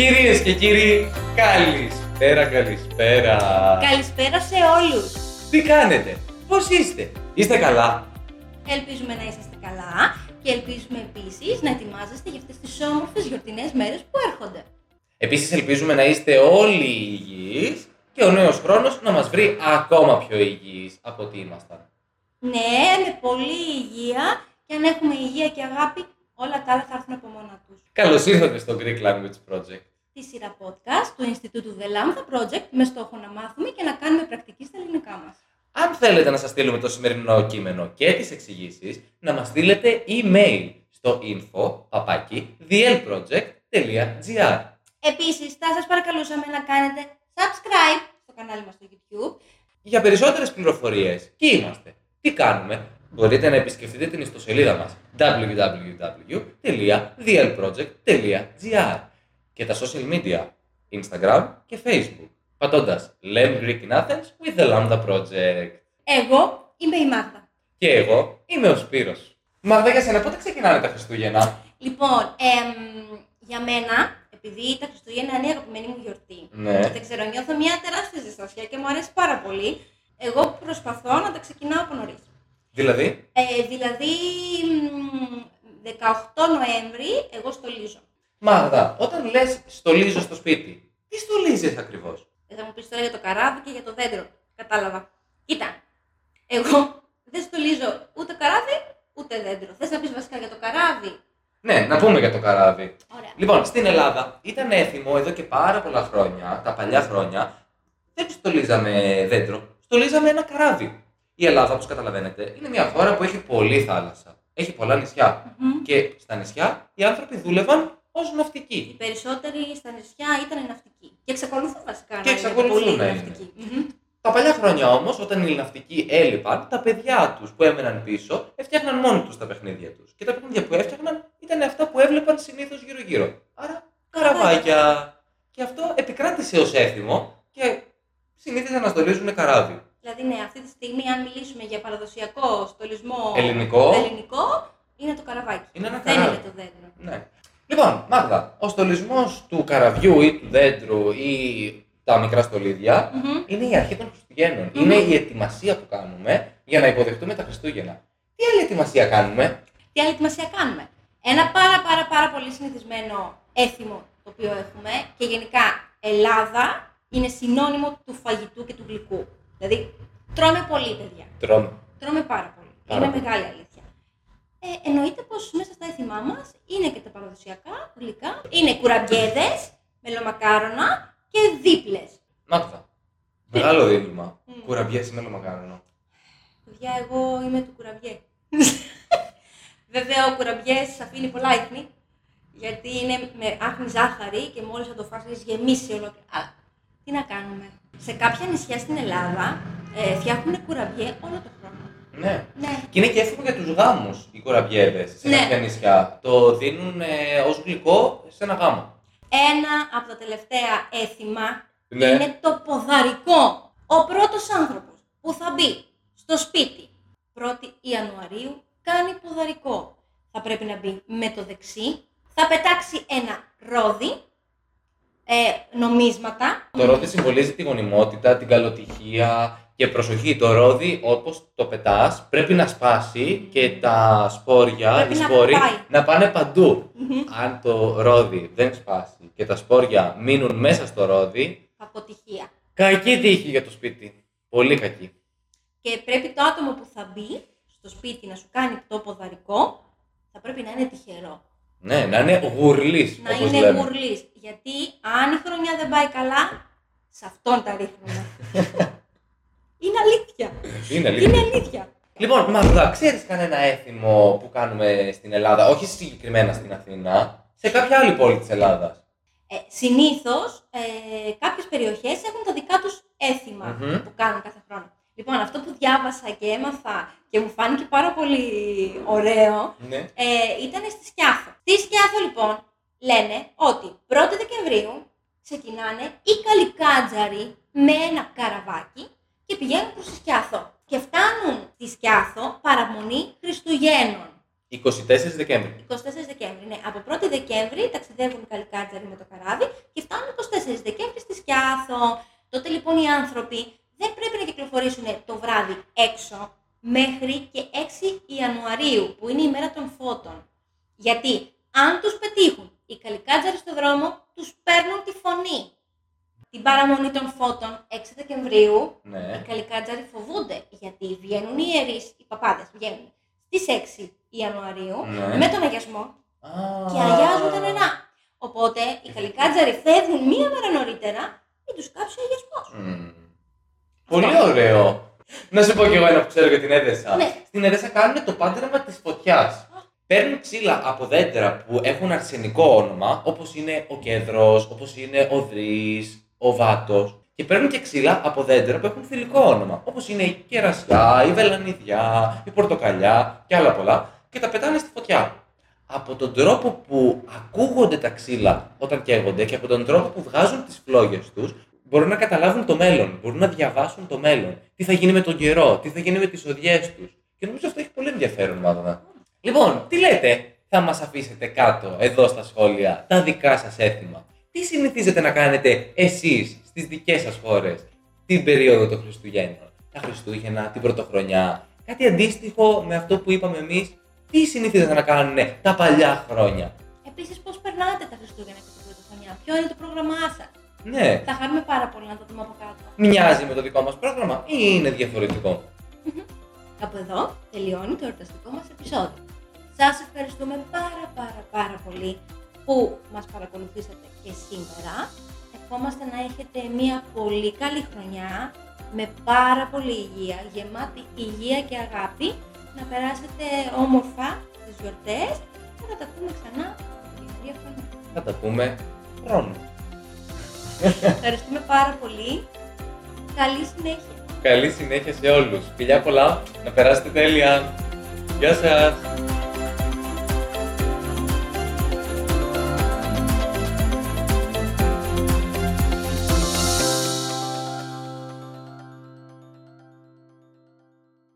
Κυρίες και κύριοι, καλησπέρα, καλησπέρα. Καλησπέρα σε όλους. Τι κάνετε, πώς είστε, είστε καλά; Ελπίζουμε να είσαστε καλά και ελπίζουμε επίσης να ετοιμάζεστε για αυτές τις όμορφες γιορτινές μέρες που έρχονται. Επίσης ελπίζουμε να είστε όλοι υγιείς και ο νέος χρόνος να μας βρει ακόμα πιο υγιείς από ό,τι ήμασταν. Ναι, με πολλή υγεία και αν έχουμε υγεία και αγάπη, όλα τα άλλα θα έρθουν από μόνα τους. Καλώς ήρθατε στο Greek Language Project. Τη σειρά podcast του Ινστιτούτου The Lambda Project με στόχο να μάθουμε και να κάνουμε πρακτική στα ελληνικά μας. Αν θέλετε να σας στείλουμε το σημερινό κείμενο και τις εξηγήσεις, να μας στείλετε email στο info.dlproject.gr Επίσης, θα σας παρακαλούσαμε να κάνετε subscribe στο κανάλι μας στο YouTube. Για περισσότερες πληροφορίες, ποιοι είμαστε, τι κάνουμε, μπορείτε να επισκεφτείτε την ιστοσελίδα μας www.dlproject.gr και τα social media Instagram και Facebook, πατώντας Learn Greek in Athens with the Lambda Project. Εγώ είμαι η Μάγδα. Και εγώ είμαι ο Σπύρος. Μαγδα για σένα, πότε ξεκινάνε τα Χριστούγεννα; Λοιπόν, εμ, για μένα, επειδή τα Χριστούγεννα είναι η αγαπημένη μου γιορτή, Ναι. και δεν ξέρω, νιώθω μια τεράστια ζεστασιά και μου αρέσει πάρα πολύ, εγώ προσπαθώ να τα ξεκινάω από νωρίς. Δηλαδή, Ε, δηλαδή, μ, 18 Νοέμβρη, εγώ στολίζω. Μάγδα, όταν λες στολίζω στο σπίτι, τι στολίζεις ακριβώς; Δεν θα μου πεις τώρα για το καράβι και για το δέντρο. Κατάλαβα. Κοίτα, εγώ δεν στολίζω ούτε καράβι, ούτε δέντρο. Θες να πεις βασικά για το καράβι; Ναι, να πούμε για το καράβι. Ωραία. Λοιπόν, στην Ελλάδα ήταν έθιμο εδώ και πάρα πολλά χρόνια, τα παλιά χρόνια, δεν στολίζαμε δέντρο, στολίζαμε ένα καράβι. Η Ελλάδα, όπως καταλαβαίνετε, είναι μια χώρα που έχει πολλή θάλασσα. Έχει πολλά νησιά. Μμμ. Και στα νησιά οι άνθρωποι δούλευαν ως Οι ναυτικοί. περισσότεροι στα νησιά ήταν ναυτικοί. Και εξακολουθούν βασικά να Και είναι εξακολουθούν πολύ να είναι. ναυτικοί. Μμμ. Τα παλιά χρόνια όμως, όταν οι ναυτικοί έλειπαν, τα παιδιά τους που έμεναν πίσω έφτιαχναν μόνοι τους τα παιχνίδια τους. Και τα παιχνίδια που έφτιαχναν ήταν αυτά που έβλεπαν συνήθως γύρω-γύρω. Άρα, καραβάκια. Και αυτό επικράτησε ως έθιμο και συνήθιζαν να στολίζουν καράβι. Δηλαδή, ναι, αυτή τη στιγμή, αν μιλήσουμε για παραδοσιακό στολισμό Ελληνικό. ελληνικό, είναι το καραβάκι. Είναι ένα Δεν καράβι. είναι το δέντρο. Ναι. Λοιπόν, Μάγδα, ο στολισμός του καραβιού ή του δέντρου ή τα μικρά στολίδια Μμμ. είναι η αρχή των Χριστουγέννων. Μμμ. Είναι η ετοιμασία που κάνουμε για να υποδεχτούμε τα Χριστούγεννα. Τι άλλη ετοιμασία κάνουμε, Τι άλλη ετοιμασία κάνουμε; Ένα πάρα πάρα πάρα πολύ συνηθισμένο έθιμο το οποίο έχουμε και γενικά Ελλάδα είναι συνώνυμο του φαγητού και του γλυκού. Δηλαδή τρώμε πολύ παιδιά. τρώμε. Τρώμε πάρα πολύ. Πάρα είναι πολύ. μεγάλη αλήθεια. Ε, εννοείται πως μέσα στα έθιμά μας είναι και τα παραδοσιακά γλυκά. Είναι κουραμπιέδες, μελομακάρονα και δίπλες. Μάγδα. Μεγάλο δίλημα. Μμ. Κουραμπιές με μακάρονο. Παιδιά, εγώ είμαι του κουραμπιέ. Βέβαια, ο κουραμπιές αφήνει πολλά ίχνη, γιατί είναι με άχνη ζάχαρη και μόλις θα το φας έχεις γεμίσει ολόκληρο. Αλλά τι να κάνουμε. Σε κάποια νησιά στην Ελλάδα ε, φτιάχνουν κουραμπιέ όλο το χρόνο. Ναι. Ναι. Και είναι και εύκολο για τους γάμους οι κουραμπιέδες σε Ναι. κάποια νησιά. Το δίνουν ε, ως γλυκό σε ένα γάμο. Ένα από τα τελευταία έθιμα Ναι. είναι το ποδαρικό. Ο πρώτος άνθρωπος που θα μπει στο σπίτι 1η Ιανουαρίου κάνει ποδαρικό. Θα πρέπει να μπει με το δεξί, θα πετάξει ένα ρόδι, ε, νομίσματα. Το ρόδι συμβολίζει τη γονιμότητα, την καλοτυχία και προσοχή. Το ρόδι, όπως το πετάς, πρέπει να σπάσει και τα σπόρια, Πρέπει οι να σπόροι, πάει. να πάνε παντού. Μμμ. Αν το ρόδι δεν σπάσει και τα σπόρια μείνουν μέσα στο ρόδι, Αποτυχία. κακή τύχη για το σπίτι. Πολύ κακή. Και πρέπει το άτομο που θα μπει στο σπίτι να σου κάνει το ποδαρικό, θα πρέπει να είναι τυχερό. Ναι, να είναι γουρλής, Να όπως είναι λέμε. γουρλής. Γιατί αν η χρονιά δεν πάει καλά, σε αυτόν τα ρίχνουμε. είναι αλήθεια. Είναι αλήθεια. Είναι αλήθεια. Λοιπόν, Μαγδά, ξέρεις κανένα έθιμο που κάνουμε στην Ελλάδα, όχι συγκεκριμένα στην Αθήνα, σε κάποια άλλη πόλη της Ελλάδας. Ε, συνήθως, ε, κάποιες περιοχές έχουν τα δικά τους έθιμα Μμμ. που κάνουν κάθε χρόνο. Λοιπόν, αυτό που διάβασα και έμαθα και μου φάνηκε πάρα πολύ ωραίο, Ναι. ε, ήταν στη Σκιάθο. Στη Σκιάθο, λοιπόν, λένε ότι 1η Δεκεμβρίου ξεκινάνε οι καλικάτζαροι με ένα καραβάκι και πηγαίνουν προς τη Σκιάθο. Και φτάνουν στη Σκιάθο παραμονή Χριστουγέννων. 24 Δεκέμβρη. 24 Δεκέμβρη. Ναι, από 1η Δεκέμβρη ταξιδεύουν οι καλικάτζαροι με το καράβι και φτάνουν 24 Δεκέμβρη στη Σκιάθο. Τότε λοιπόν οι άνθρωποι δεν πρέπει να κυκλοφορήσουν το βράδυ έξω μέχρι και 6 Ιανουαρίου, που είναι η μέρα των φώτων. Γιατί αν τους πετύχουν οι καλικάτζαροι στο δρόμο, τους παίρνουν τη φωνή. Την παραμονή των φώτων 6 Δεκεμβρίου, οι Ναι. καλικάτζαροι φοβούνται γιατί βγαίνουν οι ιερείς, οι παπάδες βγαίνουν στις 6 Ιανουαρίου Ναι. με τον αγιασμό Α. και αγιάζουν τα νερά. Οπότε οι καλικάτζαροι φεύγουν μία μέρα νωρίτερα ή τους κάψει ο αγιασμός. Μμμ. Πολύ ωραίο. Να σου πω κι εγώ ένα που ξέρω για την Έδεσα. Ναι. Στην Έδεσα κάνουν το πάντρεμα της φωτιάς. Παίρνουν ξύλα από δέντρα που έχουν αρσενικό όνομα, όπως είναι ο κέντρος, όπως είναι ο δρύς, ο βάτος. Και παίρνουν και ξύλα από δέντρα που έχουν θηλυκό όνομα, όπως είναι η κερασιά, η βελανιδιά, η πορτοκαλιά και άλλα πολλά. Και τα πετάνε στη φωτιά. Από τον τρόπο που ακούγονται τα ξύλα όταν καίγονται και από τον τρόπο που βγάζουν τις φλόγες τους, μπορούν να καταλάβουν το μέλλον, μπορούν να διαβάσουν το μέλλον. Τι θα γίνει με τον καιρό, τι θα γίνει με τις οδιές τους. Και νομίζω αυτό έχει πολύ ενδιαφέρον, μάλλον. Λοιπόν, τι λέτε, θα μας αφήσετε κάτω, εδώ στα σχόλια, τα δικά σας έθιμα. Τι συνηθίζετε να κάνετε εσείς στις δικές σας χώρες την περίοδο των Χριστουγέννων; Τα Χριστούγεννα, την Πρωτοχρονιά, κάτι αντίστοιχο με αυτό που είπαμε εμείς; Τι συνηθίζετε να κάνουν τα παλιά χρόνια; Επίσης πώς περνάτε τα Χριστούγεννα και την Πρωτοχρονιά, ποιο είναι το πρόγραμμά σας; Ναι, Θα χαρούμε πάρα πολύ να το δούμε από κάτω. μοιάζει με το δικό μας πρόγραμμα ή είναι διαφορετικό; Από εδώ τελειώνει το εορταστικό μας επεισόδιο. Σας ευχαριστούμε πάρα πάρα πάρα πολύ που μας παρακολουθήσατε και σήμερα. Ευχόμαστε να έχετε μια πολύ καλή χρονιά με πάρα πολύ υγεία, γεμάτη υγεία και αγάπη, να περάσετε όμορφα τις γιορτές και να τα πούμε ξανά την ίδια χρονιά. Θα τα πούμε χρόνο. Ευχαριστούμε πάρα πολύ. Καλή συνέχεια. Καλή συνέχεια σε όλους. Φιλιά πολλά, να περάσετε τέλεια. Γεια σας.